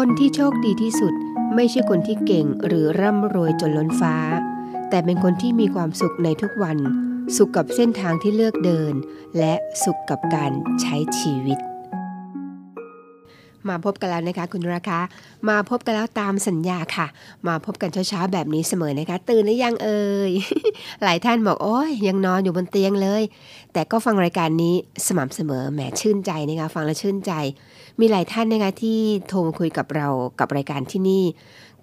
คนที่โชคดีที่สุดไม่ใช่คนที่เก่งหรือร่ำรวยจนล้นฟ้า แต่เป็นคนที่มีความสุขในทุกวัน สุขกับเส้นทางที่เลือกเดิน และสุขกับการใช้ชีวิต มาพบกันแล้วนะคะคุณราคามาพบกันแล้วตามสัญญาค่ะ มาพบกันเช้าๆแบบนี้เสมอนะคะ ตื่นหรือยังเอ่ย หลายท่านบอกโอ้ยยังนอนอยู่บนเตียงเลย แต่ก็ฟังรายการนี้สม่ำเสมอแหมชื่นใจนะคะฟังแล้วชื่นใจ มีหลายท่านนะคะที่โทรมาคุยกับเรากับรายการที่นี่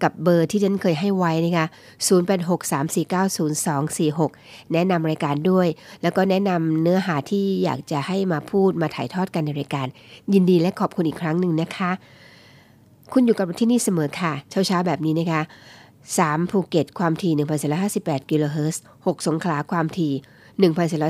กับเบอร์ที่ดิฉันเคยให้ไว้นะคะ0863490246 แนะนำรายการด้วย แล้วก็แนะนำเนื้อหาที่อยากจะให้มาพูดมาถ่ายทอดกันในรายการ ยินดีและขอบคุณอีกครั้งหนึ่งนะคะ คุณอยู่กับเราที่นี่เสมอค่ะ เช้าๆแบบนี้นะคะ3ภูเก็ตความถี่1,458กิโลเฮิรตซ์6สงขลาความถี่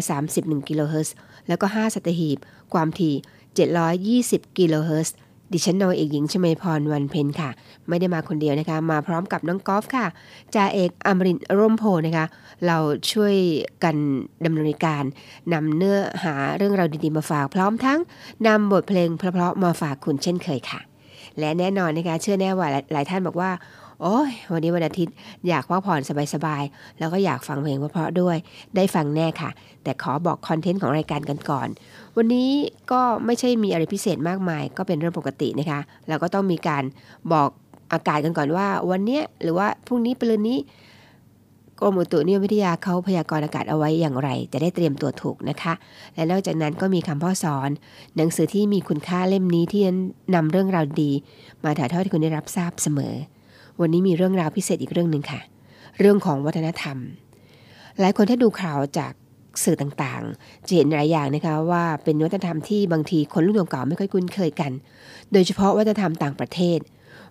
1,431กิโลเฮิรตซ์แล้วก็ 5 สัตหีบ ความถี่ 720 กิโลเฮิรตซ์ดิฉันนอยเอกหญิงชมพรวันเพ็ญค่ะ ไม่ได้มาคนเดียวนะคะ มาพร้อมกับน้องกอล์ฟค่ะจ่าเอกอมรินร่มโพนะคะ เราช่วยกันดำเนินการนำเนื้อหาเรื่องราวดีๆมาฝาก พร้อมทั้งนำบทเพลงเพราะๆมาฝากคุณเช่นเคยค่ะ และแน่นอนนะคะเชื่อแน่ว่าหลายหลายท่านบอกว่าโอ้ยวันนี้วันอาทิตย์อยากพักผ่อนสบายๆ แล้วก็อยากฟังเพลงเพราะๆด้วย ได้ฟังแน่ค่ะ แต่ขอบอกคอนเทนต์ของรายการกันก่อน วันนี้ก็ไม่ใช่มีอะไรพิเศษมากมาย ก็เป็นเรื่องปกตินะคะเราก็ต้องมีการบอกอากาศกันก่อนว่า วันเนี้ยหรือว่าพรุ่งนี้ปรืนนี้กรมอุตุนิยมวิทยาเขาพยากรณ์อากาศเอาไว้อย่างไร จะได้เตรียมตัวถูกนะคะ และนอกจากนั้นก็มีคำพ่อสอน หนังสือที่มีคุณค่าเล่มนี้ที่นำเรื่องราวดี มาถ่ายทอดให้คุณได้รับทราบเสมอ วันนี้มีเรื่องราวพิเศษอีกเรื่องหนึ่งค่ะ เรื่องของวัฒนธรรม หลายคนถ้าดูข่าวจาก สื่อต่างๆ จะเห็นหลายอย่างนะคะว่าเป็นวัฒนธรรมที่บางทีคนรุ่นเก่าไม่ค่อยคุ้นเคยกัน โดยเฉพาะวัฒนธรรมต่างประเทศ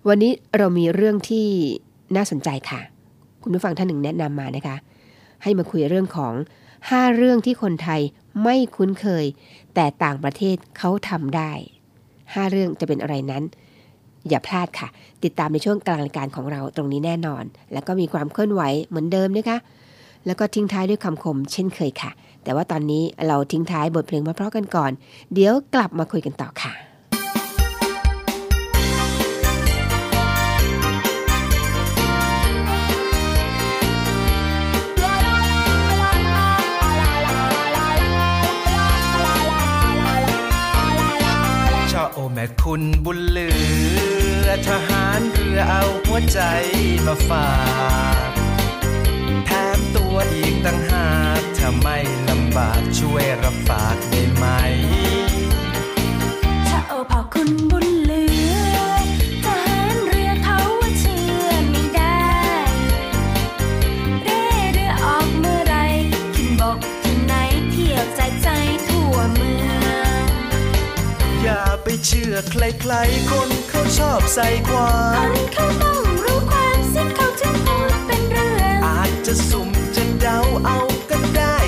วันนี้เรามีเรื่องที่น่าสนใจค่ะ คุณผู้ฟังท่านหนึ่งแนะนำมานะคะ ให้มาคุยเรื่องของ 5 เรื่องที่คนไทยไม่คุ้นเคย แต่ต่างประเทศเขาทำได้ 5 เรื่องจะเป็นอะไรนั้น อย่าพลาดค่ะ ติดตามในช่วงกลางรายการของเราตรงนี้แน่นอน แล้วก็มีความเคลื่อนไหวเหมือนเดิมนะคะ แล้วก็ทิ้งท้ายด้วยคำคมเช่นเคยค่ะ แต่ว่าตอนนี้เราทิ้งท้ายบทเพลงเพราะๆกันก่อน เดี๋ยวกลับมาคุยกันต่อค่ะชอโอแม่คุณบุญเหลือทหารเรือเอาหัวใจมาฝาก ตัวอีกตั้งหากถ้าไม่ลำบากช่วยรับฝากได้ไหม ถ้าโอพอคุณบุญเหลือทหารเรือเขาว่าเชื่อไม่ได้ เร่เรือออกเมื่อไรขึ้นบกที่ไหนเที่ยวใจใจทั่วเมือง อย่าไปเชื่อใครๆคนเขาชอบใส่ความคนเขาต้องรู้ความสิ้นเขาถึงพูดเป็นเรื่องอาจจะสุ่มจะ เดาเอาก็ได้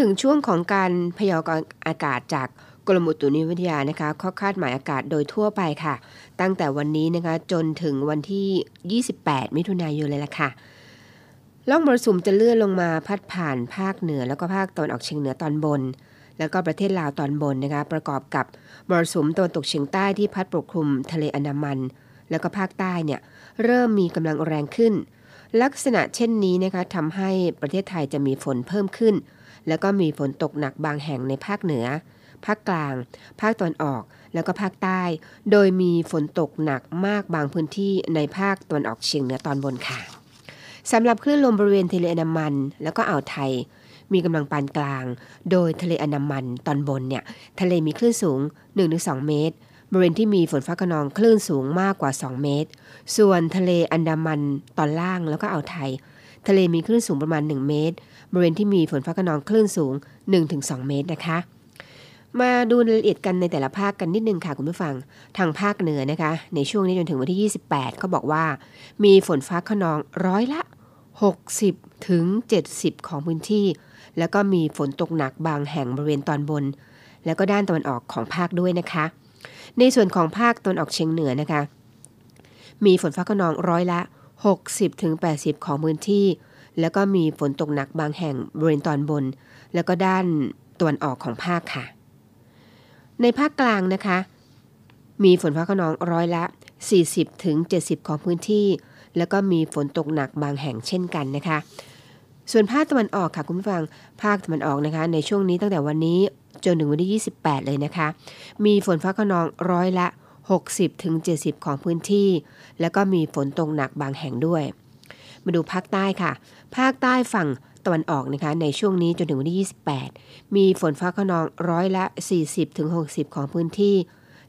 ถึงช่วงของการพยากรณ์อากาศจากกรมอุตุนิยมวิทยานะคะข้อคาดหมายอากาศโดยทั่วไปค่ะ ตั้งแต่วันนี้นะคะจนถึงวันที่ 28 มิถุนายนเลยล่ะค่ะล่องมรสุมจะเลื่อนลงมาพัดผ่านภาคเหนือแล้วก็ภาคตะวันออกเฉียงเหนือตอนบน แล้วก็ประเทศลาวตอนบนนะคะประกอบกับมรสุมตะวันตกเฉียงใต้ที่พัดปกคลุมทะเลอันดามัน แล้วก็ภาคใต้เนี่ยเริ่มมีกำลังแรงขึ้น ลักษณะเช่นนี้นะคะทำให้ประเทศไทยจะมีฝนเพิ่มขึ้น แล้วก็มีฝนตกหนักบางแห่งในภาคเหนือ ภาคกลาง ภาคตะวันออก แล้วก็ภาคใต้ โดยมีฝนตกหนักมากบางพื้นที่ในภาคตะวันออกเฉียงเหนือตอนบนค่ะสำหรับคลื่นลมบริเวณทะเลอันดามัน แล้วก็อ่าวไทย มีกำลังปานกลาง โดยทะเลอันดามันตอนบนเนี่ยทะเลมีคลื่นสูง 1-2 เมตรบริเวณที่มีฝนฟ้าขนองคลื่นสูงมากกว่า 2 เมตร ส่วนทะเลอันดามันตอนล่างแล้วก็อ่าวไทย ทะเลมีคลื่นสูงประมาณ 1 เมตร บริเวณที่มีฝนฟ้าขนองคลื่นสูง 1-2 เมตรนะคะมาดูรายละเอียดกันในแต่ละภาคกันนิดนึงค่ะคุณผู้ฟัง ทางภาคเหนือนะคะ ในช่วงนี้จนถึงวันที่ 28 เขาบอกว่า มีฝนฟ้าขนองร้อยละ 60 ถึง 70 ของพื้นที่ แล้วก็มีฝนตกหนักบางแห่งบริเวณตอนบน แล้วก็ด้านตะวันออกของภาคด้วยนะคะ ในส่วนของภาคตะวันออกเฉียงเหนือนะคะ มีฝนฟ้าขนองร้อยละ 60ถึง80 ของพื้นที่ แล้วก็มีฝนตกหนักบางแห่งบริเวณตอนบน แล้วก็ด้านตะวันออกของภาคค่ะ ในภาคกลางนะคะ มีฝนฟ้าขนองร้อยละ 40ถึง70 ของพื้นที่ แล้วก็มีฝนตกหนักบางแห่งเช่นกันนะคะ ส่วนภาคตะวันออกค่ะคุณผู้ฟัง ภาคตะวันออกนะคะ ในช่วงนี้ตั้งแต่วันนี้จนถึงวันที่ 28 เลยนะคะ มีฝนฟ้าขนองร้อยละ 60ถึง70 ของพื้นที่ แล้วก็มีฝนตกหนักบางแห่งด้วย มาดูภาคใต้ค่ะ ภาคใต้ฝั่งตะวันออกนะคะในช่วงนี้จนถึงวันที่ 28 มีฝนฟ้าขนองร้อยละ 40ถึง60 ของพื้นที่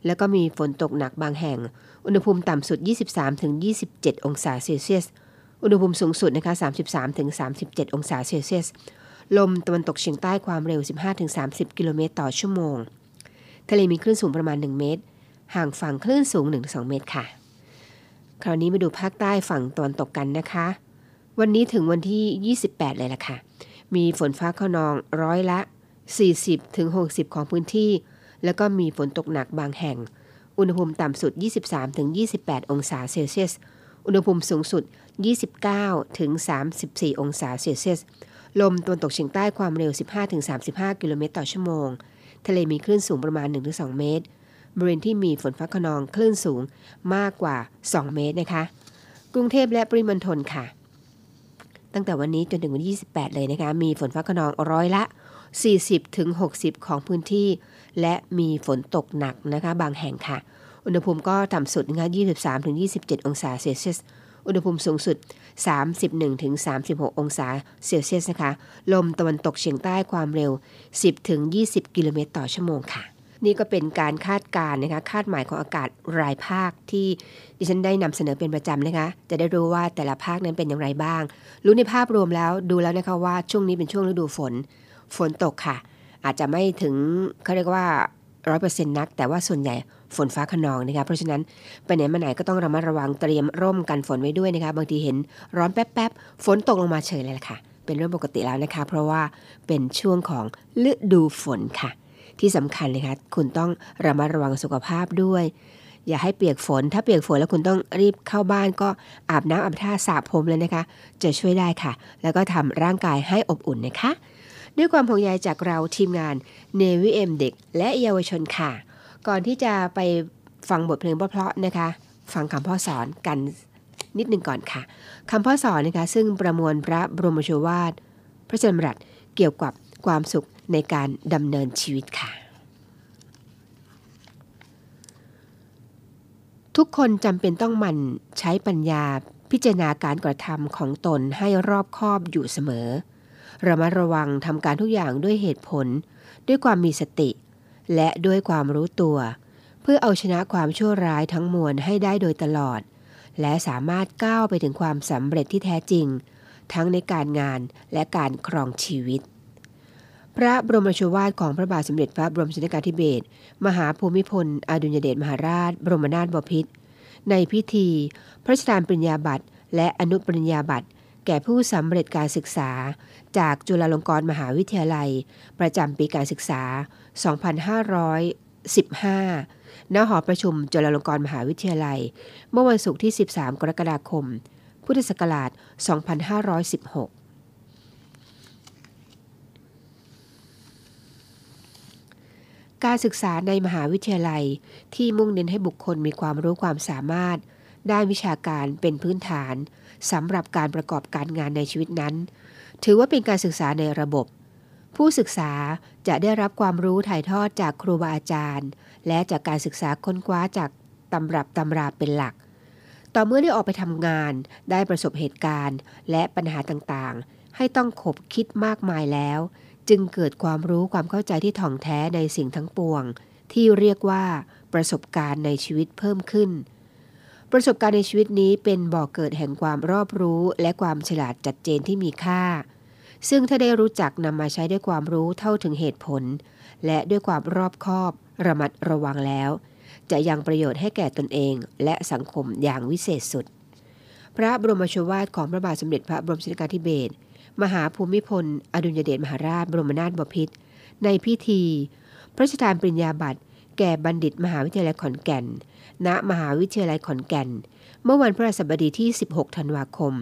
แล้วก็มีฝนตกหนักบางแห่ง อุณหภูมิต่ำสุด 23ถึง27 องศาเซลเซียส อุณหภูมิสูงสุดนะคะ 33ถึง37 องศาเซลเซียส ลมตะวันตกเฉียงใต้ความเร็ว 15-30 กิโลเมตรต่อชั่วโมง ทะเลมีคลื่นสูงประมาณ 1 เมตร ห่างฝั่งคลื่นสูง 1-2 เมตรค่ะ คราวนี้มาดูภาคใต้ฝั่งตะวันตกกันนะคะ วันนี้ถึงวันที่ 28 เลยล่ะค่ะ มีฝนฟ้าขนองร้อยละ 40-60 ของพื้นที่ แล้วก็มีฝนตกหนักบางแห่ง อุณหภูมิต่ำสุด 23-28 องศาเซลเซียส อุณหภูมิสูงสุด 29-34 องศาเซลเซียส ลมตะวันตกเฉียงใต้ความเร็ว 15-35 กิโลเมตรต่อชั่วโมง ทะเลมีคลื่นสูงประมาณ 1-2 เมตร บริเวณที่มีฝนฟ้าขนองคลื่นสูงมากกว่า 2 เมตรนะคะ กรุงเทพและปริมณฑลค่ะ ตั้งแต่วันนี้จนถึงวันที่28 เลยนะคะ มีฝนฟ้าขนองร้อยละ 40ถึง60 ของพื้นที่ และมีฝนตกหนักนะคะ บางแห่งค่ะ อุณหภูมิก็ต่ำสุดนะคะ23ถึง27 องศาเซลเซียส อุณหภูมิสูงสุด 31ถึง36 องศาเซลเซียสนะคะ ลมตะวันตกเฉียงใต้ความเร็ว 10ถึง20 กิโลเมตรต่อชั่วโมงค่ะ นี่ก็เป็นการคาดการณ์นะคะคาดหมายของอากาศรายภาคที่ดิฉันได้นำเสนอเป็นประจำนะคะ จะได้รู้ว่าแต่ละภาคนั้นเป็นอย่างไรบ้าง รู้ในภาพรวมแล้วดูแล้วนะคะว่าช่วงนี้เป็นช่วงฤดูฝน ฝนตกค่ะ อาจจะไม่ถึงเขาเรียกว่าร้อยเปอร์เซ็นต์นัก แต่ว่าส่วนใหญ่ฝนฟ้าขนองนะคะเพราะฉะนั้นไปไหนมาไหนก็ต้องระมัดระวังเตรียมร่มกันฝนไว้ด้วยนะคะ บางทีเห็นร้อนแป๊บๆฝนตกลงมาเฉยเลยล่ะค่ะ เป็นเรื่องปกติแล้วนะคะ เพราะว่าเป็นช่วงของฤดูฝนค่ะ ที่สำคัญเลยค่ะคุณต้องระมัดระวังสุขภาพด้วย อย่าให้เปียกฝน ถ้าเปียกฝนแล้วคุณต้องรีบเข้าบ้านก็อาบน้ำอาบท่าสระผมเลยนะคะ จะช่วยได้ค่ะ แล้วก็ทำร่างกายให้อบอุ่นนะคะ ด้วยความห่วงใยจากเราทีมงานเนวิเอ็มเด็กและเยาวชนค่ะ ก่อนที่จะไปฟังบทเพลงเพราะๆนะคะ ฟังคำพ่อสอนกันนิดหนึ่งก่อนค่ะคำพ่อสอนนะคะซึ่งประมวลพระบรมโชวาท พระชนมรัตเกี่ยวกับความสุข ในการดำเนินชีวิตค่ะ ทุกคนจำเป็นต้องมันใช้ปัญญาพิจารณาการกระทำของตนให้รอบคอบอยู่เสมอ ระมัดระวังทำการทุกอย่างด้วยเหตุผล ด้วยความมีสติ และด้วยความรู้ตัว เพื่อเอาชนะความชั่วร้ายทั้งมวลให้ได้โดยตลอด และสามารถก้าวไปถึงความสำเร็จที่แท้จริง ทั้งในการงานและการครองชีวิต พระบรมโชวาทของพระบาทสมเด็จพระบรมชนกาธิเบศรมหาภูมิพล อดุลยเดชมหาราช บรมนาถบพิตรในพิธี พระราชทานปริญญาบัตรและอนุปริญญาบัตรแก่ผู้สำเร็จการศึกษา จากจุฬาลงกรณ์มหาวิทยาลัย ประจำปีการศึกษา 2515 ณ หอประชุมจุฬาลงกรณ์มหาวิทยาลัย เมื่อวันศุกร์ที่ 13 กรกฎาคม พุทธศักราช 2516 การศึกษาในมหาวิทยาลัยที่มุ่งเน้นให้บุคคลมีความรู้ความสามารถ ด้านวิชาการเป็นพื้นฐานสำหรับการประกอบการงานในชีวิตนั้น ถือว่าเป็นการศึกษาในระบบ ผู้ศึกษาจะได้รับความรู้ถ่ายทอดจากครูบาอาจารย์ และจากการศึกษาค้นคว้าจากตำรับตำราเป็นหลัก ต่อเมื่อได้ออกไปทำงาน ได้ประสบเหตุการณ์ และปัญหาต่างๆ ให้ต้องขบคิดมากมายแล้ว จึงเกิดความรู้ความเข้าใจที่ถ่องแท้ในสิ่งทั้งปวง ที่เรียกว่าประสบการณ์ในชีวิตเพิ่มขึ้น ประสบการณ์ในชีวิตนี้เป็นบ่อกเกิดแห่งความรอบรู้และความฉลาดจัดเจนที่มีค่า ซึ่งถ้าได้รู้จักนำมาใช้ด้วยความรู้เท่าถึงเหตุผล และด้วยความรอบคอบ ระมัดระวังแล้ว จะยังประโยชน์ให้แก่ตนเองและสังคมอย่างวิเศษสุด พระบรมโชวาทของพระบาทสมเด็จพระบรมชนกาธิเบศร มหาภูมิพล อดุลยเดชมหาราชบรมนาถบพิตรในพิธี พระราชทานปริญญาบัตรแก่บัณฑิตมหาวิทยาลัยขอนแก่น ณ มหาวิทยาลัยขอนแก่น เมื่อวันพฤหัสบดีที่ 16 ธันวาคม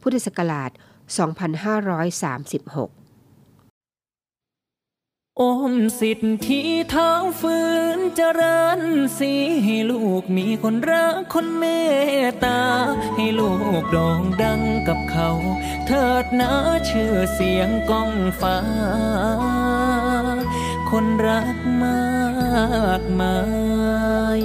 พุทธศักราช 2536 อมสิทธิเท้าฝืนเจริญสีให้ลูกมีคนรักคนเมตตา ให้ลูกโด่งดังกับเขา เถิดนะชื่อเสียงก้องฟ้า คนรักมากมาย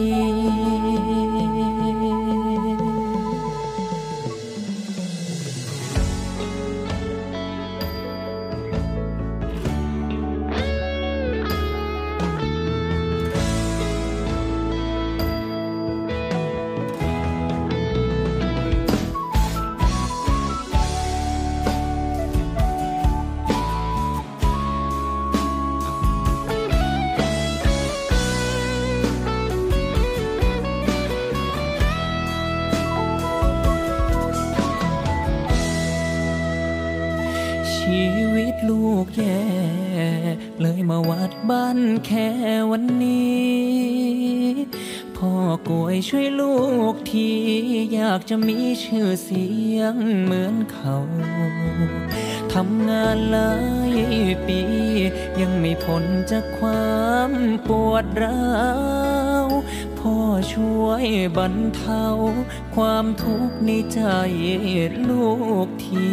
ากจะมีชื่อเสียงเหมือนเขา ทำงานหลายปี ยังไม่พ้นจากความปวดร้าวพ่อช่วยบรรเทา ความทุกข์ในใจลูกที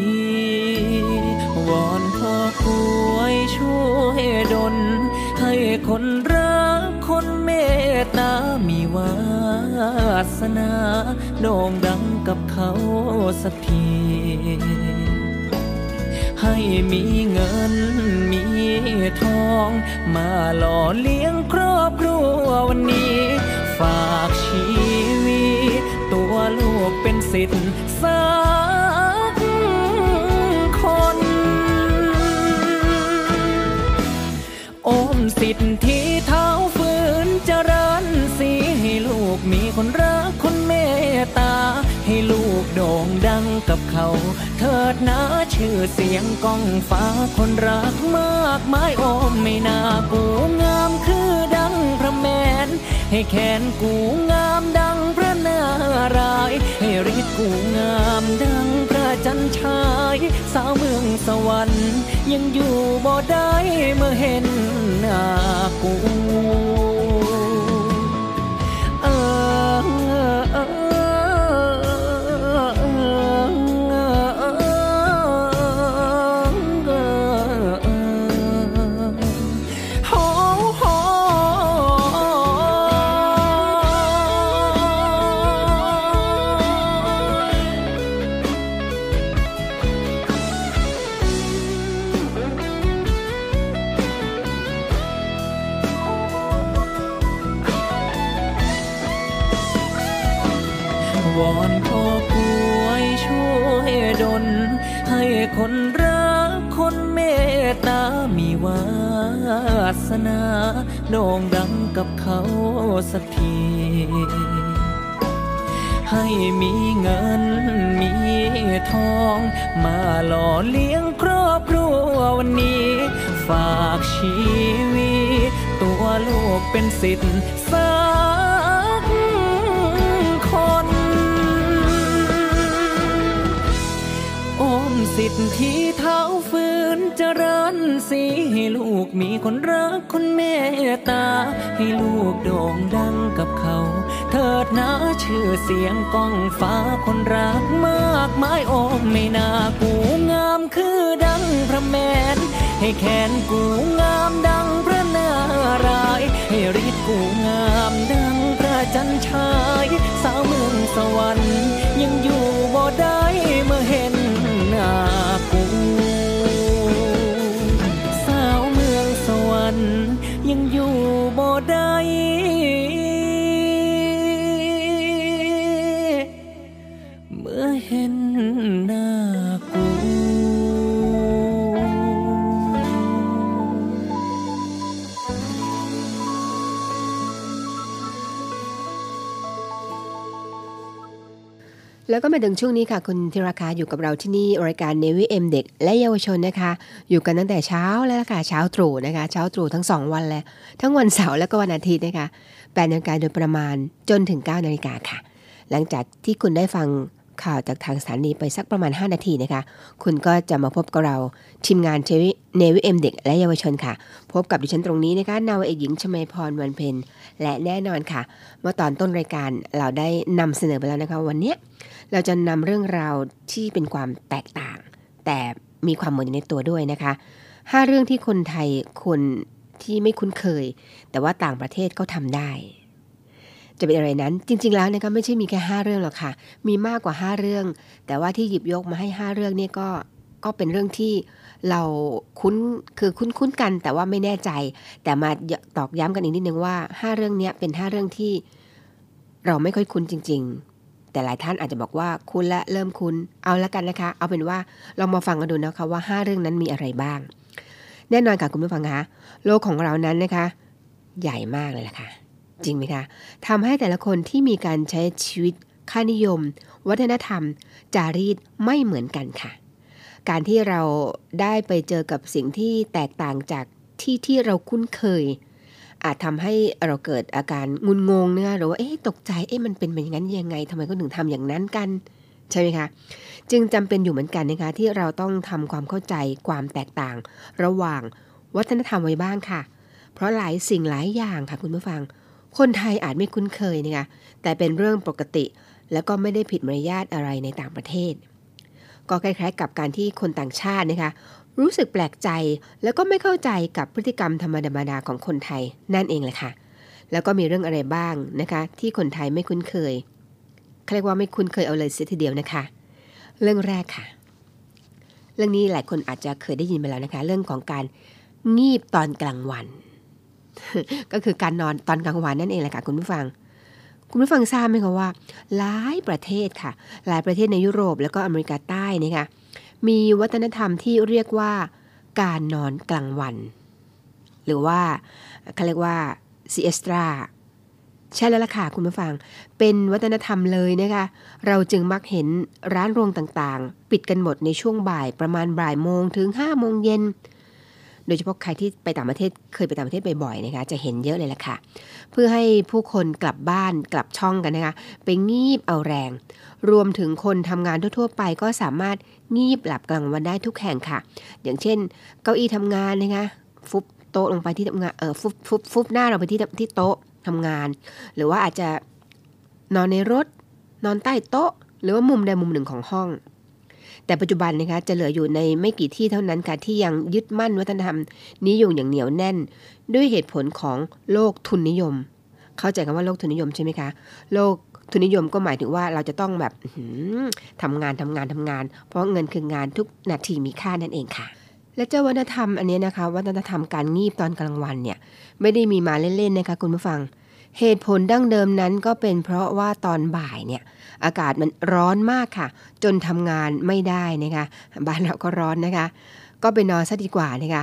วอนพ่อกวยช่วยดลให้คนรักคนเมตตามีวา สนาโด่งดังกับเขาสักทีให้มีเงินมีทอง มาหล่อเลี้ยงครอบครัววันนี้ ฝากชีวิตตัวลูกเป็นสิทธิ์สักคนอมสิทธิ กับเขา เถิดนะชื่อเสียงก้องฟ้าคนรักมากมายโอมไม่น่ากูงามคือดังพระแมน ให้แขนกูงามดังพระนารายให้ฤทธิ์กูงามดังพระจันทร์ชาย สาวเมืองสวรรค์ ยังอยู่บ่ได้เมื่อเห็นหน้ากู งดังกับเขาสักที ให้มีเงินมีทอง มาหล่อเลี้ยงครอบครัววันนี้ ฝากชีวิตตัวลูกเป็นสิทธิ์สักคนอมสิทธิ์ที่ ริญสีให้ลูกมีคนรักคนเมตตา ให้ลูกโด่งดังกับเขา เถิดนะชื่อเสียงก้องฟ้าคนรักมากมายโอมไม่น่ากูงามคือดังพระแมน ให้แขนกูงามดังพระนารายให้ฤทธิ์กูงามดังพระจันทร์ชาย สาวเมืองสวรรค์ยังอยู่บ่ได้เมื่อเห็น แล้วก็มาถึงช่วงนี้ค่ะ คุณที่รักขาอยู่กับเราที่นี่รายการ Navy AM เด็กและเยาวชนนะคะ อยู่กันตั้งแต่เช้าแล้วค่ะเช้าตรู่นะคะ เช้าตรู่ทั้งสองวันเลยทั้งวันเสาร์แล้วก็วันอาทิตย์นะคะแปดนาฬิกาโดยประมาณจนถึง9นาฬิกาค่ะ หลังจากที่คุณได้ฟังข่าวจากทางสถานีไปสักประมาณ 5 นาทีนะคะ คุณก็จะมาพบกับเราทีมงาน Navy AM เด็กและเยาวชนค่ะ พบกับดิฉันตรงนี้นะคะ นาวเอกหญิงชมาพรวันเพ็ญและแน่นอนค่ะ เมื่อตอนต้นรายการเราได้นำเสนอไปแล้วนะคะ วันเนี้ย เราจะนำเรื่องราวที่เป็นความแตกต่าง แต่มีความเหมือนอยู่ในตัวด้วยนะคะห้าเรื่องที่คนไทยคนที่ไม่คุ้นเคย แต่ว่าต่างประเทศก็ทำได้ จะเป็นอะไรนั้น จริง ๆ แล้วนะคะไม่ใช่มีแค่5เรื่องหรอกค่ะ มีมากกว่า5เรื่อง แต่ว่าที่หยิบยกมาให้5เรื่องนี่ก็ก็เป็นเรื่องที่เราคุ้นคือคุ้นคุ้นกัน แต่ว่าไม่แน่ใจ แต่มาตอกย้ำกันอีกนิดนึงว่า5เรื่องนี้เป็น5เรื่องที่เราไม่ค่อยคุ้นจริง ๆ แต่หลายท่านอาจจะบอกว่าคุ้นและเริ่มคุ้นเอาละกันนะคะ เอาเป็นว่าเรามาฟังกันดูนะคะว่า 5 เรื่องนั้นมีอะไรบ้าง แน่นอนค่ะคุณผู้ฟังคะโลกของเรานั้นนะคะ ใหญ่มากเลยล่ะค่ะ จริงไหมคะทำให้แต่ละคนที่มีการใช้ชีวิตค่านิยม วัฒนธรรม จารีตไม่เหมือนกันค่ะ การที่เราได้ไปเจอกับสิ่งที่แตกต่างจากที่ที่เราคุ้นเคย อาจทำให้เราเกิดอาการงุนงงนะคะหรือว่าเอ๊ะตกใจเอ๊ะมันเป็นแบบนั้นยังไงทำไมก็ถึงทำอย่างนั้นกันใช่ไหมคะจึงจำเป็นอยู่เหมือนกันนะคะที่เราต้องทำความเข้าใจความแตกต่าง ระหว่างวัฒนธรรมไว้บ้างค่ะ เพราะหลายสิ่งหลายอย่างค่ะคุณผู้ฟัง คนไทยอาจไม่คุ้นเคยนะคะแต่เป็นเรื่องปกติ แล้วก็ไม่ได้ผิดมารยาทอะไรในต่างประเทศ ก็คล้ายๆกับการที่คนต่างชาตินะคะ รู้สึกแปลกใจแล้วก็ไม่เข้าใจกับพฤติกรรมธรรมดาๆของคนไทยนั่นเองแหละค่ะ แล้วก็มีเรื่องอะไรบ้างนะคะ ที่คนไทยไม่คุ้นเคยเรียกว่าไม่คุ้นเคยเอาเลยเสียทีเดียวนะคะ เรื่องแรกค่ะ เรื่องนี้หลายคนอาจจะเคยได้ยินไปแล้วนะคะ เรื่องของการงีบตอนกลางวัน ก็คือการนอนตอนกลางวันนั่นเองแหละค่ะคุณผู้ฟังคุณผู้ฟังทราบไหมคะว่า หลายประเทศค่ะ หลายประเทศในยุโรปแล้วก็อเมริกาใต้นะคะ มีวัฒนธรรมที่เรียกว่า การนอนกลางวัน หรือว่าเขาเรียกว่าซีเอสตราใช่แล้วล่ะค่ะคุณผู้ฟัง เป็นวัฒนธรรมเลยนะคะ เราจึงมักเห็นร้านโรงต่างๆ ปิดกันหมดในช่วงบ่ายประมาณบ่ายโมงถึง5้าโมงเย็น โดยเฉพาะใครที่ไปต่างประเทศเคยไปต่างประเทศบ่อยๆนะคะจะเห็นเยอะเลยล่ะค่ะ เพื่อให้ผู้คนกลับบ้านกลับช่องกันนะคะไปงีบเอาแรง รวมถึงคนทำงานทั่วๆไปก็สามารถงีบหลับกลางวันได้ทุกแห่งค่ะ อย่างเช่น เก้าอี้ทำงานนะคะฟุบโต๊ะลงไปที่ทำงานเออฟุบฟุบฟุบหน้าเราไปที่ที่โต๊ะทำงาน หรือว่าอาจจะนอนในรถ นอนใต้โต๊ะ หรือว่ามุมใดมุมหนึ่งของห้อง แต่ปัจจุบันนะคะจะเหลืออยู่ในไม่กี่ที่เท่านั้นค่ะที่ยังยึดมั่นวัฒนธรรมนี้อยู่อย่างเหนียวแน่น ด้วยเหตุผลของโลกทุนนิยม เข้าใจคำว่าโลกทุนนิยมใช่ไหมคะโลกทุนนิยมก็หมายถึงว่าเราจะต้องแบบทำงานทำงานทำงาน เพราะเงินคืองานทุกนาทีมีค่านั่นเองค่ะ และเจ้าวัฒนธรรมอันนี้นะคะ วัฒนธรรมการงีบตอนกลางวันเนี่ยไม่ได้มีมาเล่นๆนะคะคุณผู้ฟัง เหตุผลดั้งเดิมนั้นก็เป็นเพราะว่าตอนบ่ายเนี่ยอากาศมันร้อนมากค่ะ จนทำงานไม่ได้นะคะบ้านเราก็ร้อนนะคะ ก็ไปนอนซะดีกว่านะคะ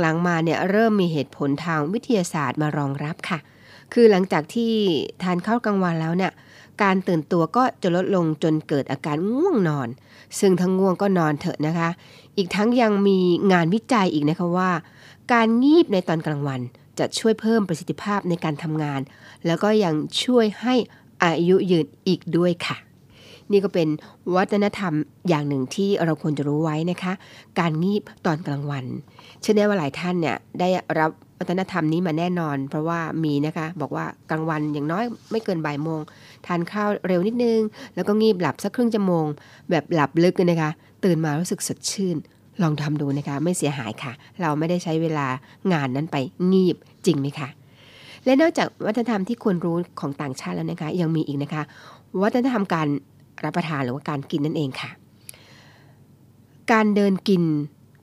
หลังๆมาเนี่ยเริ่มมีเหตุผลทางวิทยาศาสตร์มารองรับค่ะ คือหลังจากที่ทานข้าวกลางวันแล้วเนี่ยการตื่นตัวก็จะลดลงจนเกิดอาการง่วงนอน ซึ่งทั้งง่วงก็นอนเถอะนะคะ อีกทั้งยังมีงานวิจัยอีกนะคะว่า การงีบในตอนกลางวัน จะช่วยเพิ่มประสิทธิภาพในการทำงาน แล้วก็ยังช่วยให้อายุยืนอีกด้วยค่ะ นี่ก็เป็นวัฒนธรรมอย่างหนึ่งที่เราควรจะรู้ไว้นะคะ การงีบตอนกลางวัน เชื่อแน่ว่าหลายท่านเนี่ยได้รับวัฒนธรรมนี้มาแน่นอน เพราะว่ามีนะคะ บอกว่ากลางวันอย่างน้อยไม่เกินบ่ายโมง ทานข้าวเร็วนิดนึง แล้วก็งีบหลับสักครึ่งชั่วโมง แบบหลับลึกเลยนะคะ ตื่นมารู้สึกสดชื่น ลองทำดูนะคะ ไม่เสียหายค่ะ เราไม่ได้ใช้เวลางานนั้นไปงีบจริงไหมคะและนอกจากวัฒนธรรมที่ควรรู้ของต่างชาติแล้วนะคะ ยังมีอีกนะคะ วัฒนธรรมการรับประทานหรือว่าการกินนั่นเองค่ะ การเดินกิน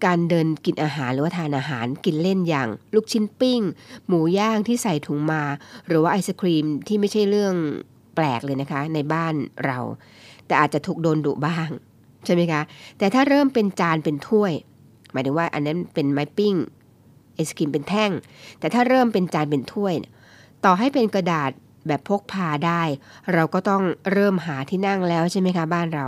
การเดินกินอาหารหรือว่าทานอาหารกินเล่นอย่าง ลูกชิ้นปิ้ง หมูย่างที่ใส่ถุงมา หรือว่าไอศครีมที่ไม่ใช่เรื่องแปลกเลยนะคะ ในบ้านเรา แต่อาจจะถูกโดนดุบ้าง ใช่ไหมคะ แต่ถ้าเริ่มเป็นจานเป็นถ้วย หมายถึงว่าอันนั้นเป็นไม้ปิ้งไอศครีมเป็นแท่ง แต่ถ้าเริ่มเป็นจานเป็นถ้วย ต่อให้เป็นกระดาษแบบพกพาได้ เราก็ต้องเริ่มหาที่นั่งแล้วใช่ไหมคะบ้านเรา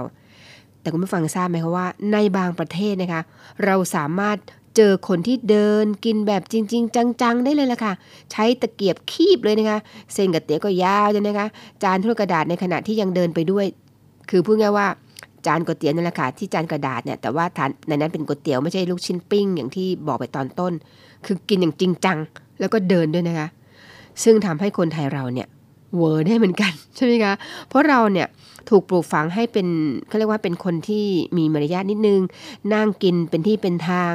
แต่คุณผู้ฟังทราบไหมคะว่า ในบางประเทศนะคะ เราสามารถเจอคนที่เดินกินแบบจริง ๆ จัง ๆ ได้เลยล่ะค่ะ ใช้ตะเกียบคีบเลยนะคะ เส้นก๋วยเตี๋ยก็ยาวเลยนะคะ จานถ้วยกระดาษในขณะที่ยังเดินไปด้วย คือพูดง่ายว่า จานก๋วยเตี๋ยวนั่นแหละค่ะที่จานกระดาษเนี่ยแต่ว่าทานในนั้นเป็นก๋วยเตี๋ยวไม่ใช่ลูกชิ้นปิ้ง อย่างที่บอกไปตอนต้น คือกินอย่างจริงจัง แล้วก็เดินด้วยนะคะ ซึ่งทำให้คนไทยเราเนี่ยเวอร์ได้เหมือนกันใช่ไหมคะเพราะเราเนี่ยถูกปลูกฝังให้เป็นเขาเรียกว่าเป็นคนที่มีมารยาทนิดนึง นั่งกินเป็นที่เป็นทาง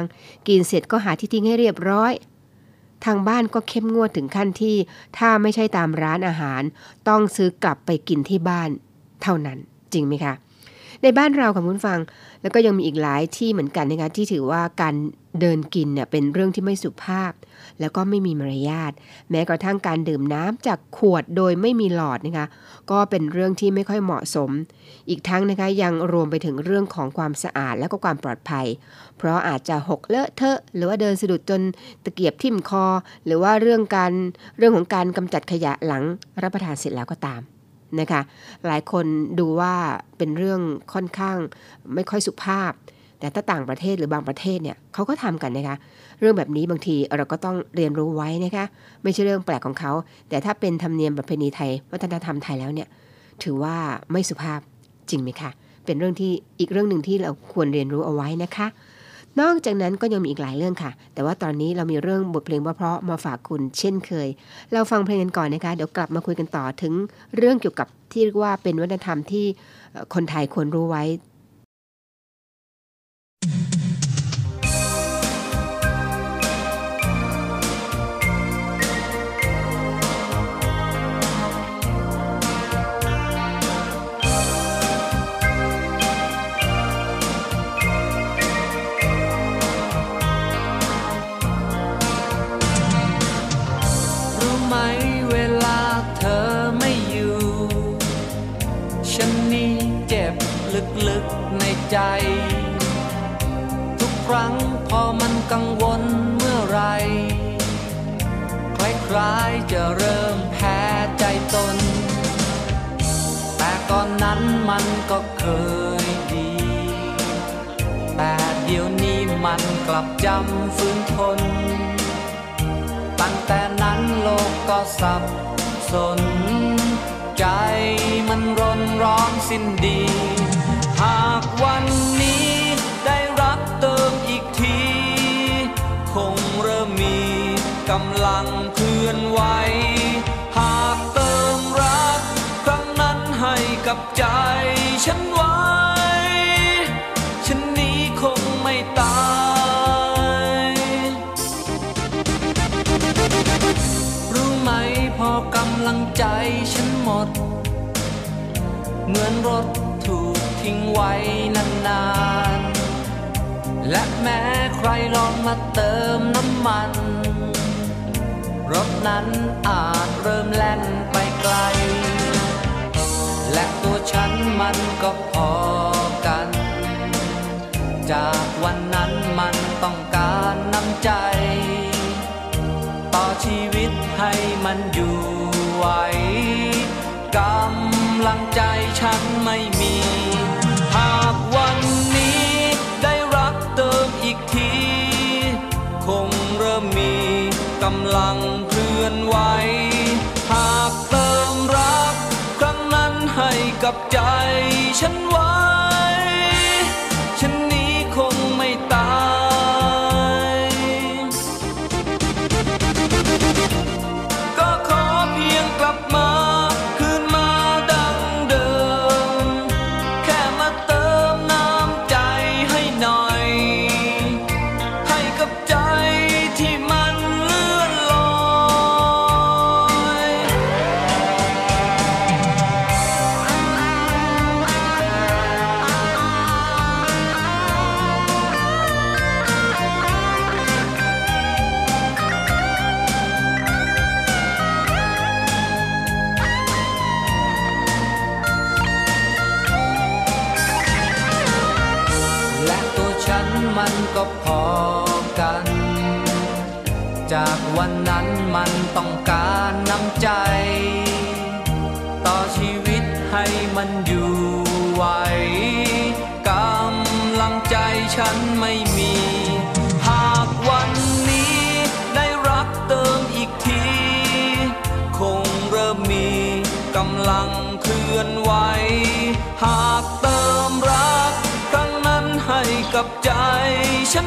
กินเสร็จก็หาที่ทิ้งให้เรียบร้อย ทางบ้านก็เข้มงวดถึงขั้นที่ ถ้าไม่ใช่ตามร้านอาหาร ต้องซื้อกลับไปกินที่บ้าน เท่านั้นจริงไหมคะ ในบ้านเราค่ะคุณฟัง แล้วก็ยังมีอีกหลายที่เหมือนกันนะคะที่ถือว่าการเดินกินเนี่ยเป็นเรื่องที่ไม่สุภาพ แล้วก็ไม่มีมารยาท แม้กระทั่งการดื่มน้ำจากขวดโดยไม่มีหลอดนะคะก็เป็นเรื่องที่ไม่ค่อยเหมาะสม อีกทั้งนะคะยังรวมไปถึงเรื่องของความสะอาดและก็ความปลอดภัย เพราะอาจจะหกเลอะเทอะ หรือว่าเดินสะดุดจนตะเกียบทิ่มคอ หรือว่าเรื่องการเรื่องของการกำจัดขยะหลังรับประทานเสร็จแล้วก็ตาม นะคะ หลายคนดูว่าเป็นเรื่องค่อนข้างไม่ค่อยสุภาพ แต่ถ้าต่างประเทศหรือบางประเทศเนี่ยเขาก็ทำกันนะคะ เรื่องแบบนี้บางทีเราก็ต้องเรียนรู้ไว้นะคะ ไม่ใช่เรื่องแปลกของเขา แต่ถ้าเป็นธรรมเนียมประเพณีไทย วัฒนธรรมไทยแล้วเนี่ย ถือว่าไม่สุภาพจริงไหมคะ เป็นเรื่องที่อีกเรื่องหนึ่งที่เราควรเรียนรู้เอาไว้นะคะ นอกจากนั้นก็ยังมีอีกหลายเรื่องค่ะ แต่ว่าตอนนี้เรามีเรื่องบทเพลงเพราะๆมาฝากคุณเช่นเคย เราฟังเพลงกันก่อนนะคะ เดี๋ยวกลับมาคุยกันต่อถึงเรื่องเกี่ยวกับที่เรียกว่าเป็นวัฒนธรรมที่คนไทยควรรู้ไว้ ใจ ทุกครั้งพอมันกังวลเมื่อไร คล้ายๆจะเริ่มแพ้ใจตน แต่ก่อนนั้นมันก็เคยดี แต่เดี๋ยวนี้มันกลับจำฝืนทน ตั้งแต่นั้นโลกก็สับสน ใจมันรนร้อนสิ้นดี หากวันนี้ได้รักเติมอีกที คงเริ่มมีกำลังเคลื่อนไหวหากเติมรักครั้งนั้นให้กับใจฉันไว้ ฉันนี้คงไม่ตาย รู้ไหมพอกำลังใจฉันหมด เหมือนรถ ทิ้งไว้นานๆ และแม้ใครลองมาเติมน้ำมัน รถนั้นอาจเริ่มแล่นไปไกล และตัวฉันมันก็พอกัน จากวันนั้นมันต้องการน้ำใจ ต่อชีวิตให้มันอยู่ไหวกำำลังใจฉันไม่มี หากวันนี้ได้รักเติมอีกที คงเริ่มมีกำลังเคลื่อนไหว หากเติมรัก ครั้งนั้นให้กับใจฉันไว้ ฉั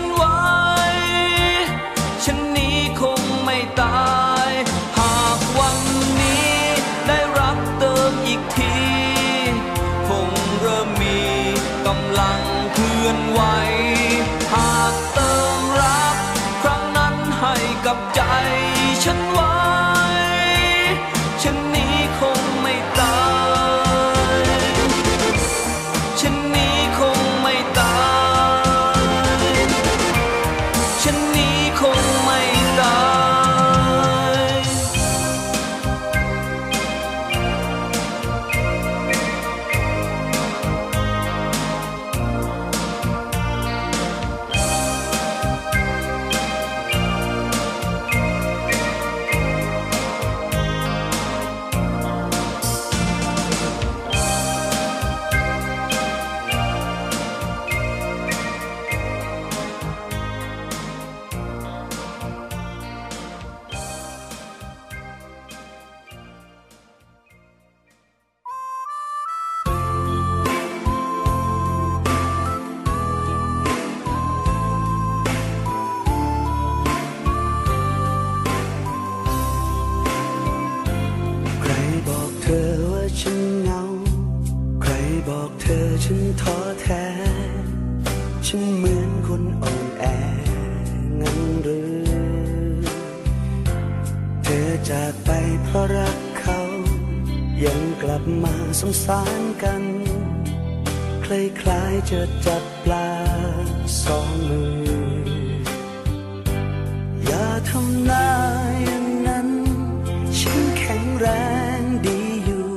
เพราะรักเขา ยังกลับมาสงสารกัน คล้ายๆจะจับปลาสองมือ อย่าทำหน้าอย่างนั้น ฉันแข็งแรงดีอยู่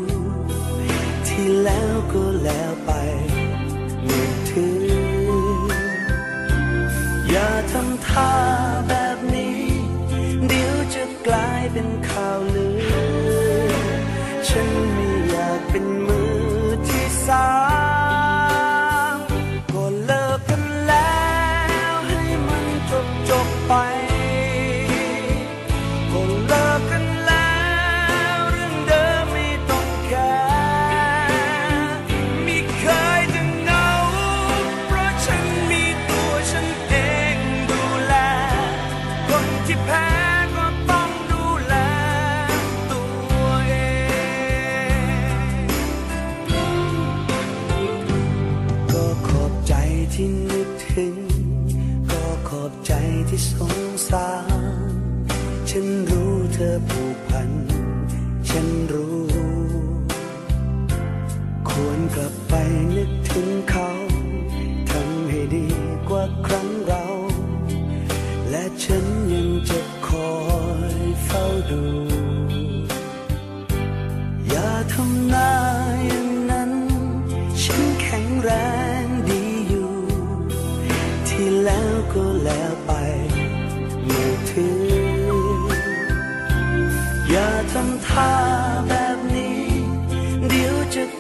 ที่แล้วก็แล้วไปไม่ถือ อย่าทำท่าแบบนี้ เดี๋ยวจะกลายเป็นข่ ที่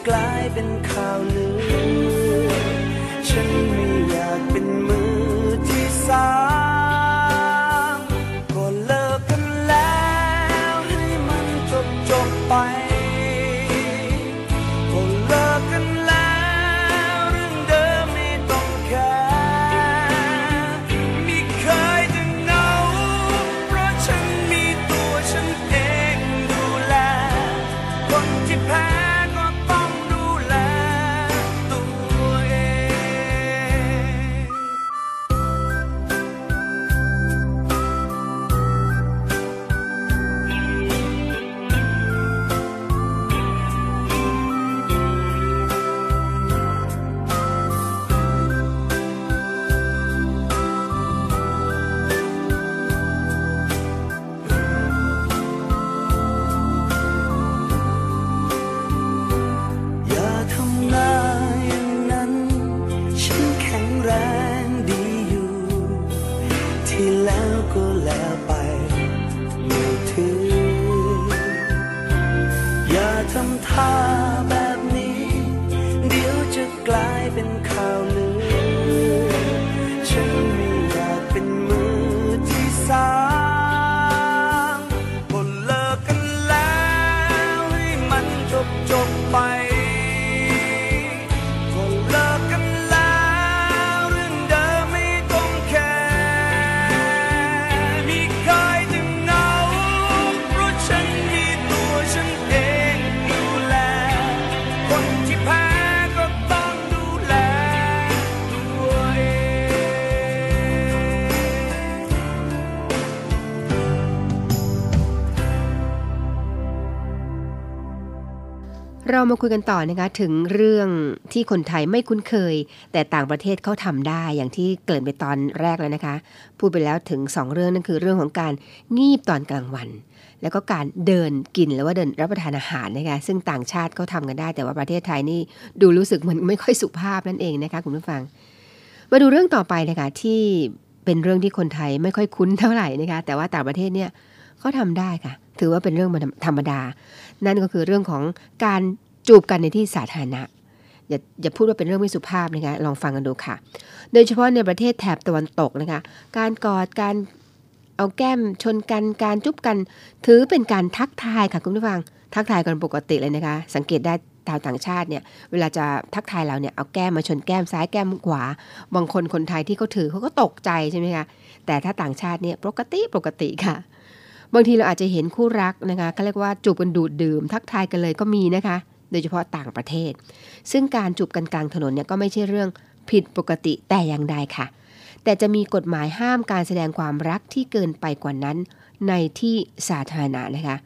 กลายเป็นข่าวลือฉันมี เรามาคุยกันต่อนะคะถึงเรื่องที่คนไทยไม่คุ้นเคย แต่ต่างประเทศเขาทำได้อย่างที่เกริ่นไปตอนแรกแล้วนะคะ พูดไปแล้วถึง 2 เรื่องนั่นคือเรื่องของการงีบตอนกลางวัน แล้วก็การเดินกินหรือว่าเดินรับประทานอาหารนะคะซึ่งต่างชาติเขาทำกันได้ แต่ว่าประเทศไทยนี่ดูรู้สึกมันไม่ค่อยสุภาพนั่นเองนะคะคุณผู้ฟัง มาดูเรื่องต่อไปนะคะที่เป็นเรื่องที่คนไทยไม่ค่อยคุ้นเท่าไหร่นะคะแต่ว่าต่างประเทศเนี่ยเขาทำได้ค่ะ ถือว่าเป็นเรื่องธรรมดา นั่นก็คือเรื่องของการจูบกันในที่สาธารณะอย่าอย่าพูดว่าเป็นเรื่องไม่สุภาพนะคะลองฟังกันดูค่ะ โดยเฉพาะในประเทศแถบตะวันตกนะคะการกอดการเอาแก้มชนกันการจุบกัน ถือเป็นการทักทายค่ะคุณผู้ฟัง ทักทายกันปกติเลยนะคะ สังเกตได้ชาวต่างชาติเนี่ยเวลาจะทักทายเราเนี่ยเอาแก้มมาชนแก้มซ้ายแก้มขวา บางคนคนไทยที่เขาถือเขาก็ตกใจใช่ไหมคะแต่ถ้าต่างชาติเนี่ยปกติปกติค่ะ บางทีเราอาจจะเห็นคู่รักนะคะเขาเรียกว่าจูบกันดูดดื่ม ทักทายกันเลยก็มีนะคะ โดยเฉพาะต่างประเทศ ซึ่งการจูบกันกลางถนนเนี่ยก็ไม่ใช่เรื่องผิดปกติแต่อย่างใดค่ะ แต่จะมีกฎหมายห้ามการแสดงความรักที่เกินไปกว่านั้นในที่สาธารณะนะคะ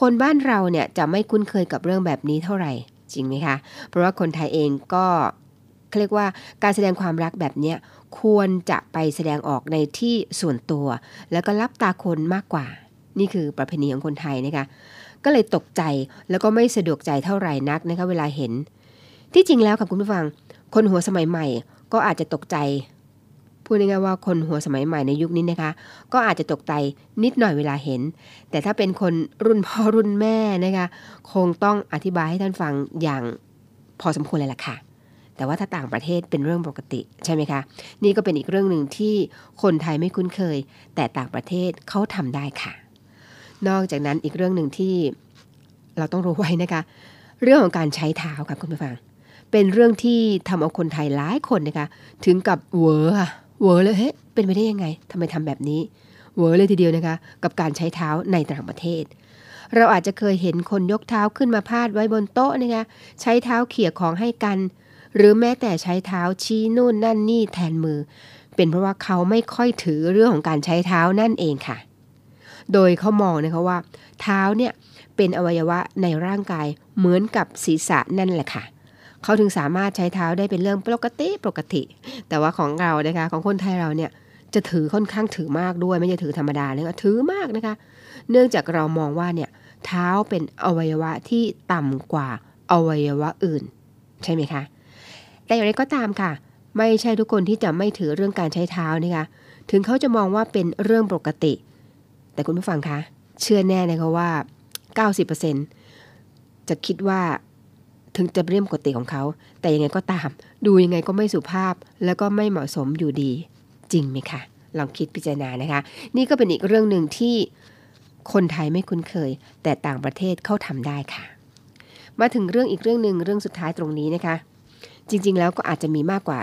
คนบ้านเราเนี่ยจะไม่คุ้นเคยกับเรื่องแบบนี้เท่าไหร่จริงไหมคะ เพราะว่าคนไทยเองก็เขาเรียกว่าการแสดงความรักแบบเนี้ยควรจะไปแสดงออกในที่ส่วนตัว แล้วก็รับตาคนมากกว่า นี่คือประเพณีของคนไทยนะคะ ก็เลยตกใจแล้วก็ไม่สะดวกใจเท่าไหร่นักนะคะเวลาเห็น ที่จริงแล้วค่ะคุณผู้ฟัง คนหัวสมัยใหม่ ก็อาจจะตกใจพูดง่ายๆว่าคนหัวสมัยใหม่ในยุคนี้นะคะ ก็อาจจะตกใจนิดหน่อยเวลาเห็น แต่ถ้าเป็นคนรุ่นพ่อรุ่นแม่นะคะ คงต้องอธิบายให้ท่านฟังอย่างพอสมควรเลยล่ะค่ะ แต่ว่าถ้าต่างประเทศเป็นเรื่องปกติใช่ไหมคะ นี่ก็เป็นอีกเรื่องหนึ่งที่คนไทยไม่คุ้นเคย แต่ต่างประเทศเขาทำได้ค่ะ นอกจากนั้นอีกเรื่องหนึ่งที่เราต้องรู้ไว้นะคะ เรื่องของการใช้เท้าค่ะคุณผู้ฟัง เป็นเรื่องที่ทำเอาคนไทยหลายคนนะคะ ถึงกับเวอค่ะเวอร์เลยเฮ้ยเป็นไปได้ยังไงทำไมทำแบบนี้เวอร์เลยทีเดียวนะคะ กับการใช้เท้าในต่างประเทศ เราอาจจะเคยเห็นคนยกเท้าขึ้นมาพาดไว้บนโต๊ะนะคะ ใช้เท้าเขี่ยของให้กัน หรือแม้แต่ใช้เท้าชี้นู่นนั่นนี่แทนมือ เป็นเพราะว่าเขาไม่ค่อยถือเรื่องของการใช้เท้านั่นเองค่ะ โดยเขามองนะคะว่า เท้าเนี่ยเป็นอวัยวะในร่างกายเหมือนกับศีรษะนั่นแหละค่ะเขาถึงสามารถใช้เท้าได้เป็นเรื่องปกติปกติ แต่ว่าของเรานะคะของคนไทยเราเนี่ยจะถือค่อนข้างถือมากด้วยไม่ใช่ถือธรรมดานะคะถือมากนะคะ เนื่องจากเรามองว่าเนี่ยเท้าเป็นอวัยวะที่ต่ำกว่าอวัยวะอื่น ใช่ไหมคะ แต่อย่างไรก็ตามค่ะ ไม่ใช่ทุกคนที่จะไม่ถือเรื่องการใช้เท้านะคะ ถึงเขาจะมองว่าเป็นเรื่องปกติ แต่คุณผู้ฟังคะ เชื่อแน่นะคะว่า 90%จะคิดว่าถึงจะเป็นเรื่องปกติของเขา แต่ยังไงก็ตาม ดูยังไงก็ไม่สุภาพ แล้วก็ไม่เหมาะสมอยู่ดี จริงไหมคะ ลองคิดพิจารณานะคะ นี่ก็เป็นอีกเรื่องหนึ่งที่คนไทยไม่คุ้นเคย แต่ต่างประเทศเขาทำได้ค่ะ มาถึงเรื่องอีกเรื่องหนึ่งเรื่องสุดท้ายตรงนี้นะคะ จริง ๆ แล้วก็อาจจะมีมากกว่า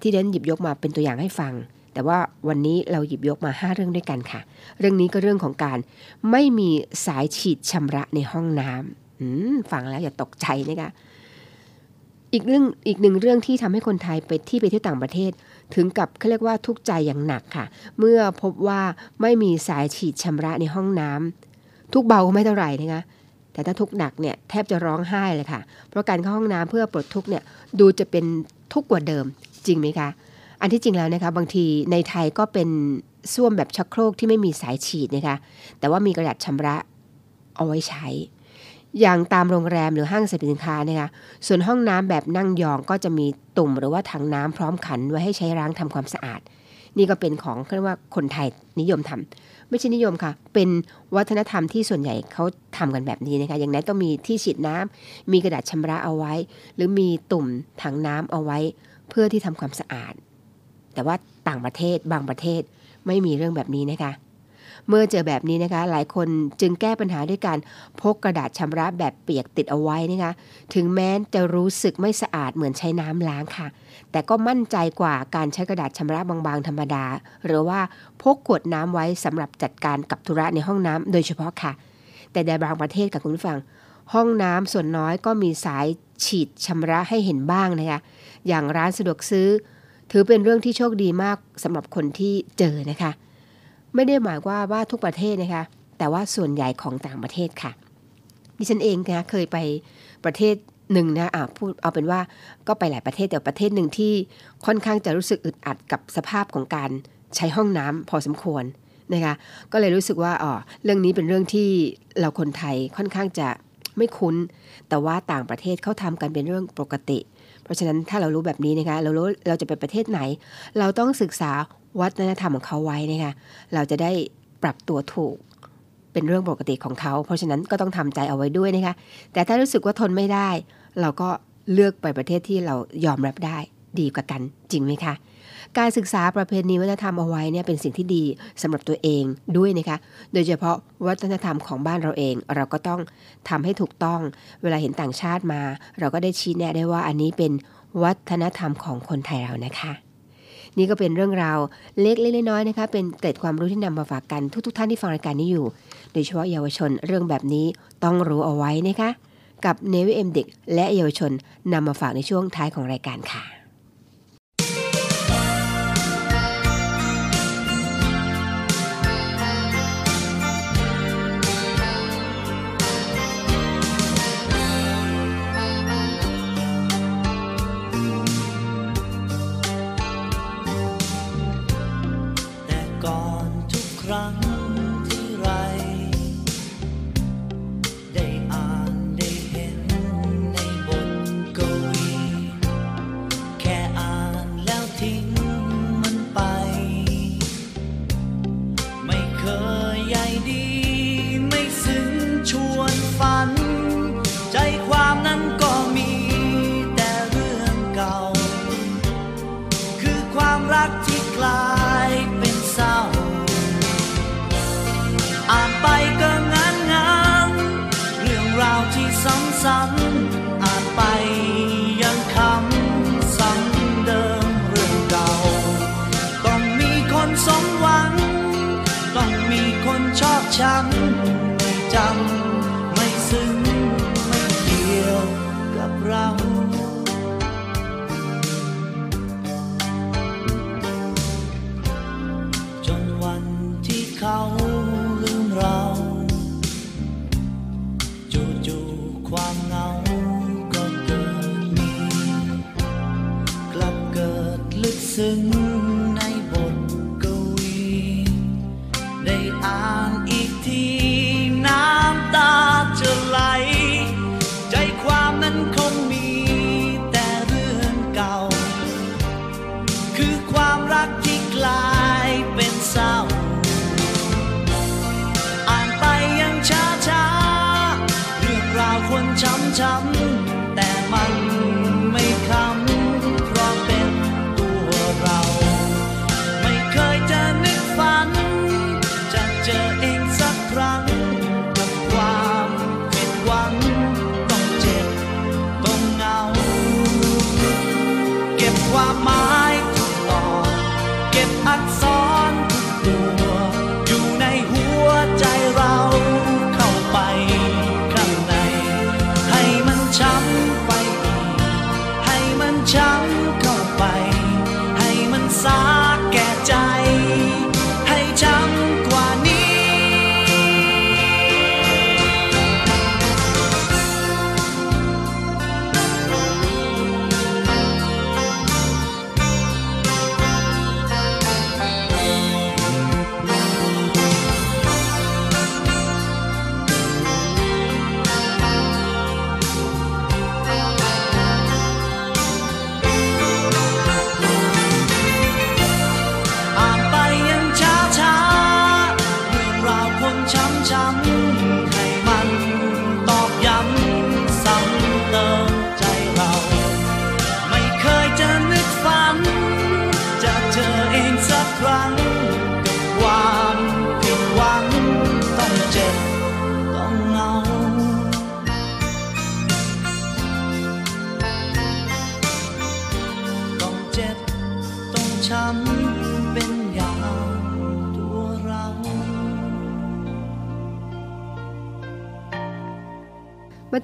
ที่เดนหยิบยกมาเป็นตัวอย่างให้ฟัง แต่ว่าวันนี้เราหยิบยกมา 5 เรื่องด้วยกันค่ะ เรื่องนี้ก็เรื่องของการไม่มีสายฉีดชำระในห้องน้ำฟังแล้วอย่าตกใจนะคะอีกเรื่องอีกหนึ่งเรื่องที่ทำให้คนไทยไปที่ไปเที่ยวต่างประเทศ ถึงกับเขาเรียกว่าทุกใจอย่างหนักค่ะ เมื่อพบว่าไม่มีสายฉีดชำระในห้องน้ำทุกเบาก็ไม่เท่าไหร่นะคะแต่ถ้าทุกหนักเนี่ยแทบจะร้องไห้เลยค่ะ เพราะการเข้าห้องน้ำเพื่อปลดทุกเนี่ยดูจะเป็นทุกกว่าเดิมจริงไหมคะ อันที่จริงแล้วนะคะบางทีในไทยก็เป็นส้วมแบบชักโครกที่ไม่มีสายฉีดนะคะแต่ว่ามีกระดาษชำระเอาไว้ใช้ อย่างตามโรงแรมหรือห้างสรรพสินค้านะคะส่วนห้องน้ำแบบนั่งยองก็จะมีตุ่มหรือว่าถังน้ำพร้อมขันไว้ให้ใช้ล้างทำความสะอาด นี่ก็เป็นของเรียกว่าคนไทยนิยมทำไม่ใช่นิยมค่ะ เป็นวัฒนธรรมที่ส่วนใหญ่เขาทำกันแบบนี้นะคะอย่างนั้นต้องมีที่ฉีดน้ำมีกระดาษชำระเอาไว้ หรือมีตุ่มถังน้ำเอาไว้ เพื่อที่ทำความสะอาด แต่ว่าต่างประเทศบางประเทศไม่มีเรื่องแบบนี้นะคะ เมื่อเจอแบบนี้นะคะ หลายคนจึงแก้ปัญหาด้วยการพกกระดาษชำระแบบเปียกติดเอาไว้นะคะ ถึงแม้จะรู้สึกไม่สะอาดเหมือนใช้น้ำล้างค่ะ แต่ก็มั่นใจกว่าการใช้กระดาษชำระบางๆธรรมดา หรือว่าพกขวดน้ำไว้สำหรับจัดการกับธุระในห้องน้ำโดยเฉพาะค่ะ แต่ในบางประเทศกับคุณผู้ฟังห้องน้ำส่วนน้อยก็มีสายฉีดชำระให้เห็นบ้างนะคะ อย่างร้านสะดวกซื้อ ถือเป็นเรื่องที่โชคดีมากสำหรับคนที่เจอนะคะ ไม่ได้หมายว่าว่าทุกประเทศนะคะ แต่ว่าส่วนใหญ่ของต่างประเทศค่ะ ดิฉันเองนะเคยไปประเทศหนึ่งนะอะพูดเอาเป็นว่าก็ไปหลายประเทศแต่ประเทศหนึ่งที่ค่อนข้างจะรู้สึกอึดอัดกับสภาพของการใช้ห้องน้ำพอสมควรนะคะก็เลยรู้สึกว่าอ๋อเรื่องนี้เป็นเรื่องที่เราคนไทยค่อนข้างจะไม่คุ้น แต่ว่าต่างประเทศเขาทำกันเป็นเรื่องปกติเพราะฉะนั้นถ้าเรารู้แบบนี้นะคะเรารู้เราจะไปประเทศไหน เราต้องศึกษาวัฒนธรรมของเขาไว้นะคะเราจะได้ปรับตัวถูกเป็นเรื่องปกติของเขา เพราะฉะนั้นก็ต้องทำใจเอาไว้ด้วยนะคะแต่ถ้ารู้สึกว่าทนไม่ได้ เราก็เลือกไปประเทศที่เรายอมรับได้ดีกว่ากันจริงไหมคะ การศึกษาประเพณีวัฒนธรรมเอาไว้เนี่ยเป็นสิ่งที่ดีสำหรับตัวเองด้วยนะคะ โดยเฉพาะวัฒนธรรมของบ้านเราเอง เราก็ต้องทำให้ถูกต้อง เวลาเห็นต่างชาติมา เราก็ได้ชี้แนะได้ว่าอันนี้เป็นวัฒนธรรมของคนไทยเรานะคะนี่ก็เป็นเรื่องราวเล็กๆน้อยๆนะคะ เป็นเกร็ดความรู้ที่นำมาฝากกันทุก ๆ ท่านที่ฟังรายการนี้อยู่ โดยเฉพาะเยาวชนเรื่องแบบนี้ต้องรู้เอาไว้นะคะ กับเนวิเอ็มเด็กและเยาวชนนำมาฝากในช่วงท้ายของรายการค่ะ ที่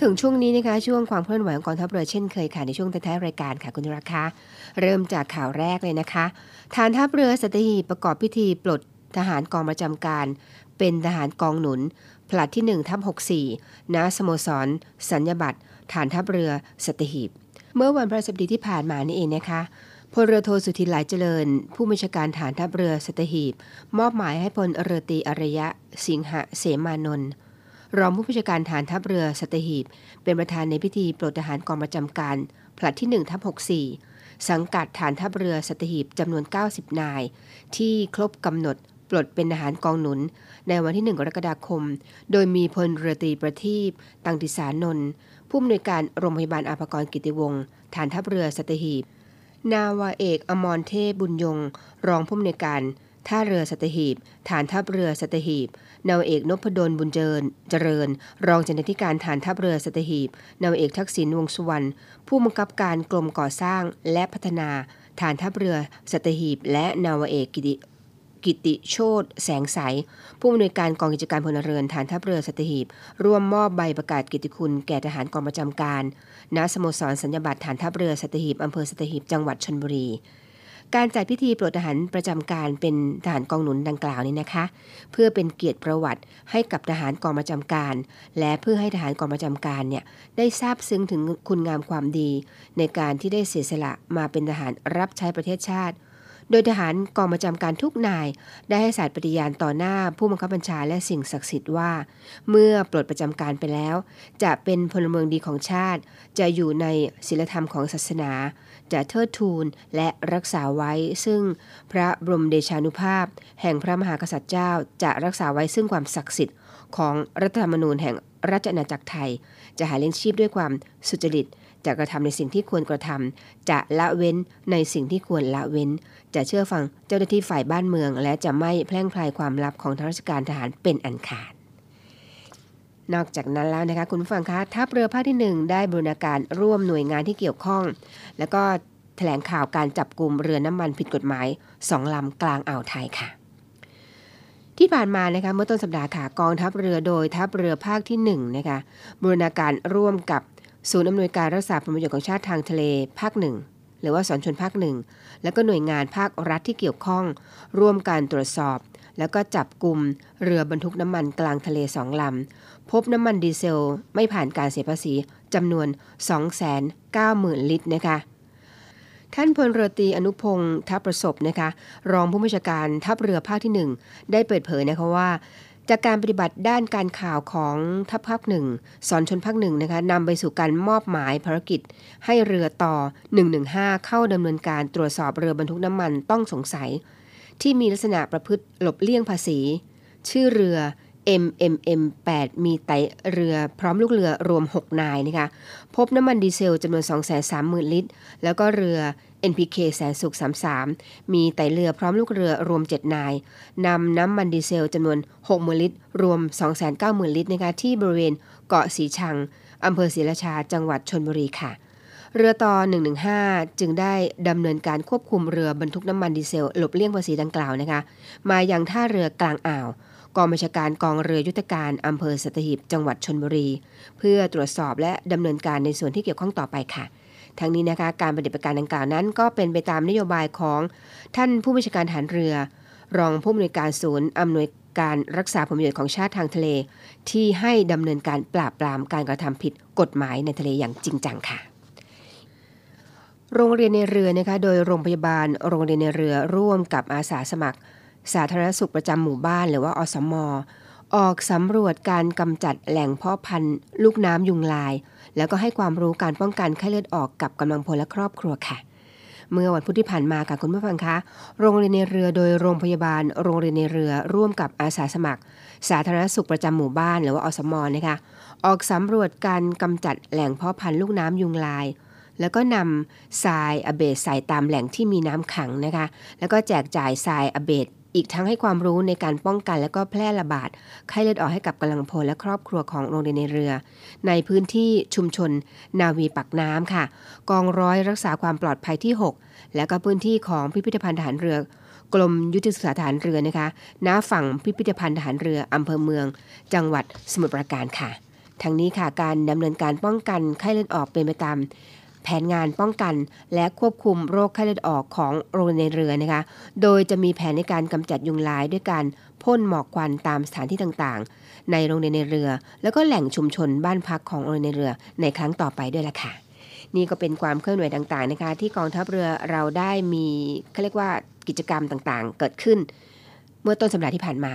ถึงช่วงนี้นะคะช่วงความเคลื่อนไหวของกองทัพเรือเช่นเคยค่ะในช่วงท้ายรายการค่ะคุณราคาเริ่มจากข่าวแรกเลยนะคะ ฐานทัพเรือสัตหีบประกอบพิธีปลดทหารกองประจำการ เป็นทหารกองหนุน ผลัดที่1ทับ64ณสโมสร สัญญบัตรฐานทัพเรือสัตหีบ เมื่อวันพฤหัสบดีที่ผ่านมานี่เองนะคะพลเรือโทสุทินหลายเจริญ ผู้บัญชาการฐานทัพเรือสัตหีบ มอบหมายให้พลเรือตีอารยะ สิงหะเสมานนท์ รองผู้บัญชาการฐานทัพเรือสัตหีบ เป็นประธานในพิธีปลดทหารกองประจำการผลัดที่1ทับ64 สังกัดฐานทัพเรือสัตหีบจำนวน 90 นาย ที่ครบกำหนดปลดเป็นทหารกองหนุน ในวันที่ 1 กรกฎาคม โดยมีพลเรือตรีประทีปตังติสานนท์ผู้อำนวยการโรงพยาบาลอาภากรกิติวงศ์ฐานทัพเรือสัตหีบ นาวาเอกอมรเทพบุญยง รองผู้อำนวยการ ท่าเรือสัตหีบ ฐานทัพเรือสัตหีบนาวเอกนพดลบุญเจริญเจริญ รองเจ้าหน้าที่การฐานทัพเรือสัตหีบนาวเอกทักษิณวงศ์สุวรรณผู้บังคับการกรมก่อสร้างและพัฒนา ฐานทัพเรือสัตหีบ และนาวเอกกิติกิติโชตแสงใส ผู้อำนวยการกองกิจการพลเรือนฐานทัพเรือสัตหีบ ร่วมมอบใบประกาศกิตติคุณแก่ทหารกองประจำการ ณ สโมสรสัญญบัตรฐานทัพเรือสัตหีบอำเภอสัตหีบจังหวัดชนบุรี การจัดพิธีปลดทหารประจำการเป็นทหารกองหนุนดังกล่าวนี้นะคะ เพื่อเป็นเกียรติประวัติให้กับทหารกองประจำการ และเพื่อให้ทหารกองประจำการเนี่ยได้ทราบซึ้งถึงคุณงามความดี ในการที่ได้เสียสละมาเป็นทหารรับใช้ประเทศชาติ โดยทหารกองประจำการทุกนาย ได้ให้สารปฏิญาณต่อหน้าผู้บังคับบัญชาและสิ่งศักดิ์สิทธิ์ว่า เมื่อปลดประจำการไปแล้ว จะเป็นพลเมืองดีของชาติ จะอยู่ในศีลธรรมของศาสนา จะเทิดทูนและรักษาไว้ซึ่งพระบรมเดชานุภาพ แห่งพระมหากษัตริย์เจ้าจะรักษาไว้ซึ่งความศักดิ์สิทธิ์ของรัฐธรรมนูญแห่งราชอาณาจักรไทย จะหาเลี้ยงชีพด้วยความสุจริต จะกระทำในสิ่งที่ควรกระทำจะละเว้นในสิ่งที่ควรละเว้น จะเชื่อฟังเจ้าหน้าที่ฝ่ายบ้านเมือง และจะไม่แพร่งพรายความลับของทางราชการทหารเป็นอันขาด นอกจากนั้นแล้วนะคะคุณผู้ฟังคะทัพเรือภาคที่ 1 ได้บรูรณาการร่วมหน่วยงานที่เกี่ยวข้อง แล้วก็แถลงข่าวการจับกลุ่มเรือน้ำมันผิดกฎหมายสองลำกลางอ่าวไทยค่ะ ที่ผ่านมานะคะเมื่อต้นสัปดาห์ค่ะกองทัพเรือโดยทัพเรือภาคที่1นะคะบรูรณาการร่วมกับศูนย์อำนวยการรักษาผลประโยชน์ของชาติทางทะเลภาคหนึ่งหรือว่าสอนชนภาคหนึ่งแล้วก็หน่วยงานภาครัฐที่เกี่ยวข้อง ร่วมการตรวจสอบ แล้วก็จับกลุ่มเรือบรรทุกน้ำมันกลางทะเลสองลำ พบน้ำมันดีเซลไม่ผ่านการเสียภาษีจำนวน 290,000 ลิตรนะคะท่านพลเรือตรีอนุพงศ์ทัพประสบนะคะรองผู้บัญชาการทัพเรือภาคที่ 1 ได้เปิดเผยนะคะว่า จากการปฏิบัติด้านการข่าวของทัพภาคหนึ่งสอนชนภาคหนึ่งนะคะนำไปสู่การมอบหมายภารกิจ ให้เรือต่อ 115 เข้าดำเนินการตรวจสอบเรือบรรทุกน้ำมันต้องสงสัย ที่มีลักษณะประพฤติหลบเลี่ยงภาษี ชื่อเรือ MMM 8 มีไตเรือพร้อมลูกเรือรวม 6 นายนะคะพบน้ำมันดีเซลจำนวน 230,000 ลิตร แล้วก็เรือ NPK แสนสุข 33 มีไตเรือพร้อมลูกเรือรวม 7 นายนำน้ำมันดีเซลจำนวน 60,000 ลิตร รวม 290,000 ลิตรนะคะที่บริเวณเกาะสีชังอำเภอศรีราชาจังหวัดชนบุรีค่ะ เรือต่อ 115 จึงได้ดำเนินการควบคุมเรือบรรทุกน้ำมันดีเซลหลบเลี่ยงภาษีดังกล่าวนะคะ มายังท่าเรือกลางอ่าว กองบัญชาการกองเรือยุทธการอำเภอสัตหีบจังหวัดชนบุรี เพื่อตรวจสอบและดำเนินการในส่วนที่เกี่ยวข้องต่อไปค่ะทั้งนี้นะคะการปฏิบัติการดังกล่าวนั้น ก็เป็นไปตามนโยบายของท่านผู้บัญชาการฐานเรือ รองผู้อำนวยการศูนย์อำนวยการรักษาผลประโยชน์ของชาติทางทะเล ที่ให้ดำเนินการปราบปรามการกระทำผิดกฎหมายในทะเลอย่างจริงจังค่ะ โรงเรียนในเรือนะคะโดยโรงพยาบาลโรงเรียนในเรือร่วมกับอาสาสมัคร สาธารณสุขประจำหมู่บ้านหรือว่าอสมออกสำรวจการกำจัดแหล่งเพาะพันธุ์ลูกน้ำยุงลาย แล้วก็ให้ความรู้การป้องกันไข้เลือดออกกับกำลังพลและครอบครัวค่ะ เมื่อวันพุธที่ผ่านมาค่ะคุณผู้ฟังคะ โรงเรียนในเรือโดยโรงพยาบาล โรงเรียนในเรือร่วมกับอาสาสมัคร สาธารณสุขประจำหมู่บ้านหรือว่าอสมนะคะออกสำรวจการกำจัดแหล่งเพาะพันธุ์ลูกน้ำยุงลาย แล้วก็นำทรายอเบดใส่ตามแหล่งที่มีน้ำขังนะคะ แล้วก็แจกจ่ายทรายอเบดอีกทั้งให้ความรู้ในการป้องกันและก็แพร่ระบาดไข้เลือดออกให้กับกำลังพลและครอบครัวของโรงเรียนในเรือ ในพื้นที่ชุมชน นาวีปักน้ำค่ะ กองร้อยรักษาความปลอดภัยที่ 6 และก็พื้นที่ของพิพิธภัณฑ์ทหารเรือกรมยุทธศึกษาทหารเรือนะคะณฝั่งพิพิธภัณฑ์ทหารเรืออำเภอเมือง จังหวัดสมุทรปราการค่ะทั้งนี้ค่ะการดำเนินการป้องกันไข้เลือดออกเป็นไปตาม แผนงานป้องกัน และควบคุมโรคไข้เลือดออกของโรงเรียนในเรือนะคะ โดยจะมีแผนในการกำจัดยุงลายด้วยการพ่นหมอกควันตามสถานที่ต่างๆ ในโรงเรียนในเรือ แล้วก็แหล่งชุมชนบ้านพักของโรงเรียนในเรือในครั้งต่อไปด้วยละค่ะนี่ก็เป็นความเคลื่อนไหวต่างๆนะคะ ที่กองทัพเรือเราได้มีเขาเรียกว่ากิจกรรมต่างๆ เกิดขึ้น เมื่อต้นสัปดาห์ที่ผ่านมา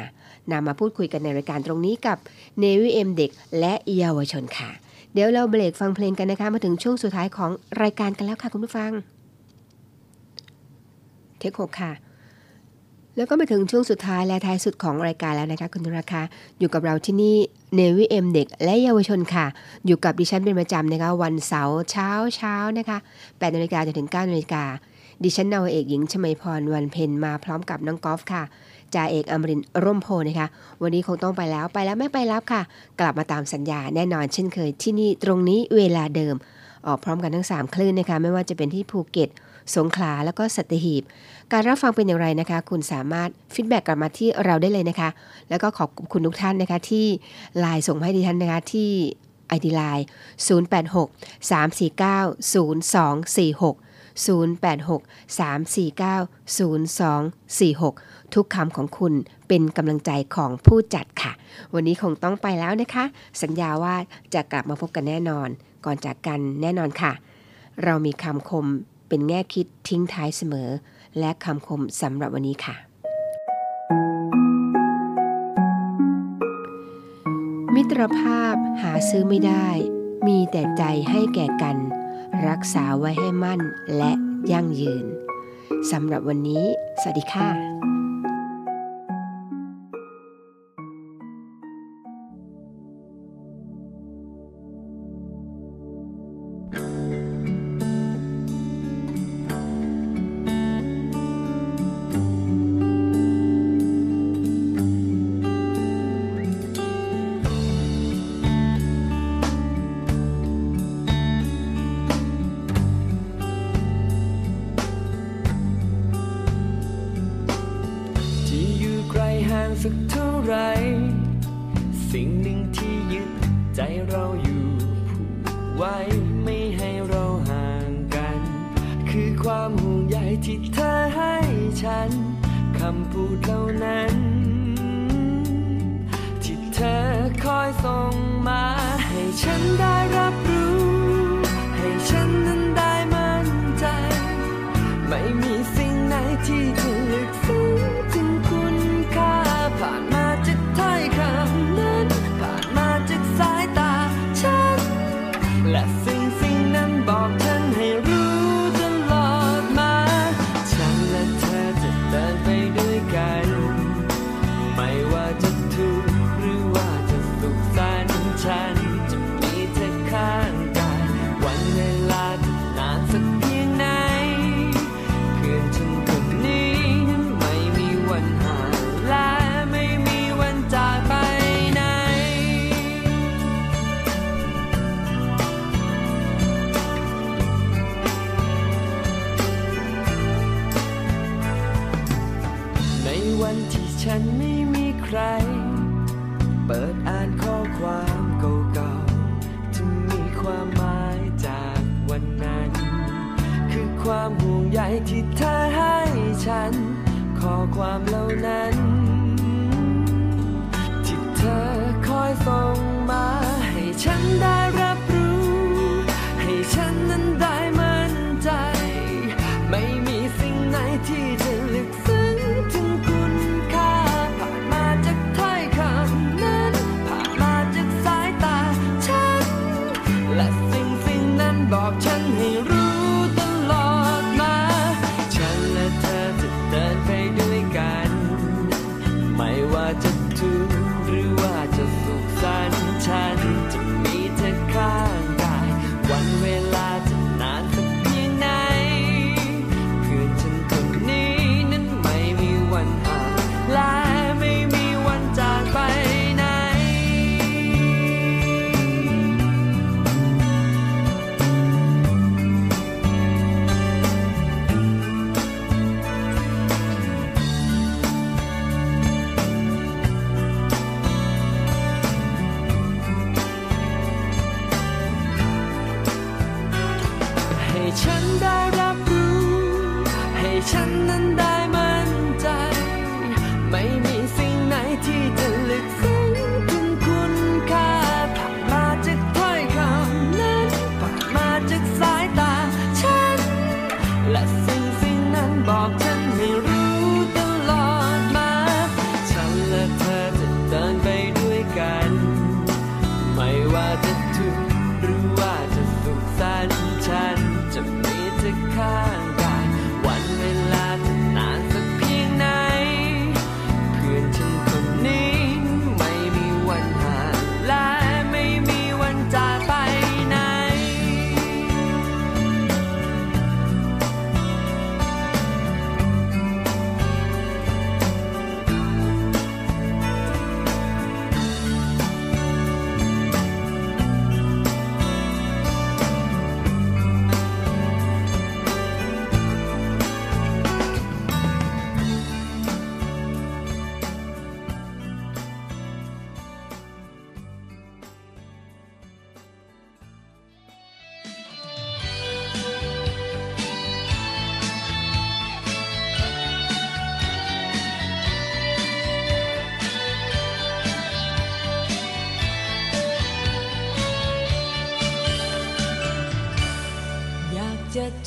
นำมาพูดคุยกันในรายการตรงนี้กับ Navy M เด็กและเยาวชนค่ะ เดี๋ยวเราเบรกฟังเพลงกันนะคะ มาถึงช่วงสุดท้ายของรายการกันแล้วค่ะคุณผู้ฟัง เทคโคค่ะ แล้วก็มาถึงช่วงสุดท้ายและท้ายสุดของรายการแล้วนะคะคุณธุราคาอยู่กับเราที่นี่เนวิเอ็มเด็กและเยาวชนค่ะ อยู่กับดิฉันเป็นประจำนะคะวันเสาร์เช้าเช้านะคะ8นาฬิกาจนถึง9นาฬิกาดิฉันนาวเอกหญิงชมยพรวันเพ็ญมาพร้อมกับน้องกอล์ฟค่ะ จ่าเอกอมรินร่มโพนะคะ วันนี้คงต้องไปแล้วไปแล้วไม่ไปลับค่ะ กลับมาตามสัญญาแน่นอนเช่นเคยที่นี่ตรงนี้เวลาเดิม ออกพร้อมกันทั้ง 3 คลื่นนะคะ ไม่ว่าจะเป็นที่ภูเก็ต สงขลาแล้วก็สัตหีบ การรับฟังเป็นอย่างไรนะคะ คุณสามารถ feedback กลับมาที่เราได้เลยนะคะ แล้วก็ขอบคุณทุกท่านนะคะที่ไลน์ส่งมาให้ดิฉันนะคะที่ ID Line 086 349 0246 086 349 0246 ทุกคำของคุณเป็นกำลังใจของผู้จัดค่ะ วันนี้คงต้องไปแล้วนะคะ สัญญาว่าจะกลับมาพบกันแน่นอน ก่อนจากกันแน่นอนค่ะ เรามีคำคมเป็นแง่คิดทิ้งท้ายเสมอ และคำคมสำหรับวันนี้ค่ะ มิตรภาพหาซื้อไม่ได้ มีแต่ใจให้แก่กัน รักษาไว้ให้มั่นและยั่งยืนสำหรับวันนี้ สวัสดีค่ะ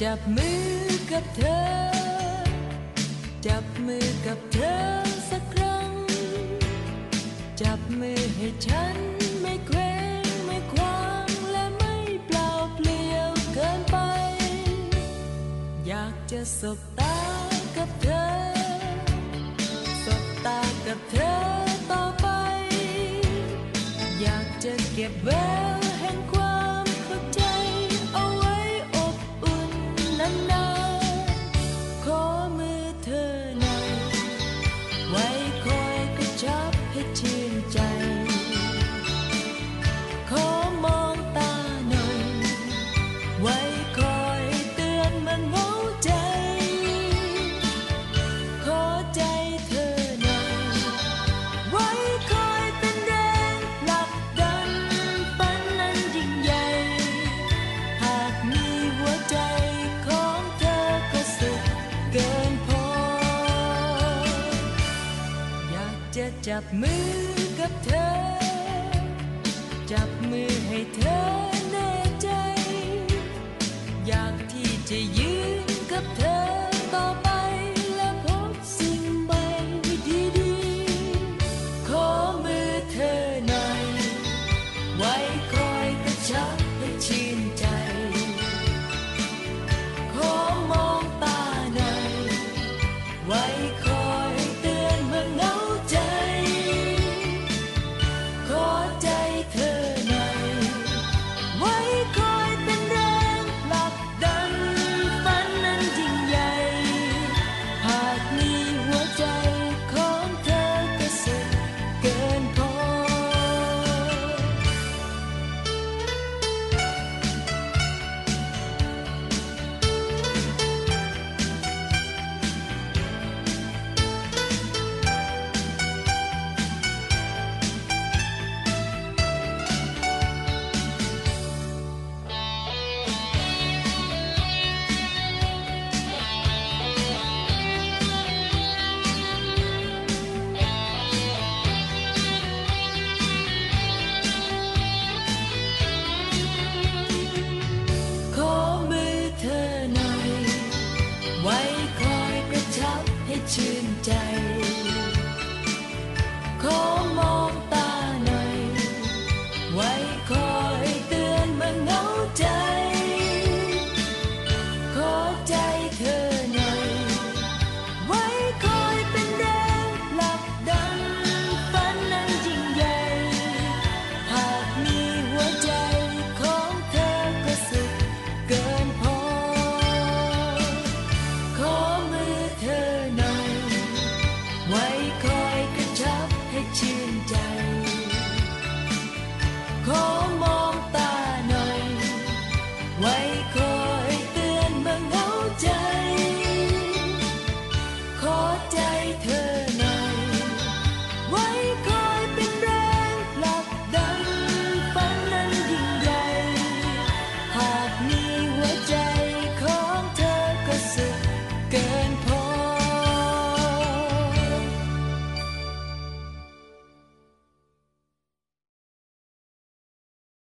จับมือกับเธอ จับมือกับเธอสักครั้ง จับมือให้ฉันไม่เคว้งไม่คว้างและไม่เปล่าเปลี่ยวเกินไป อยากจะสบตากับเธอ สบตากับเธอต่อไป อยากจะเก็บไว้ จับมือกับเธอ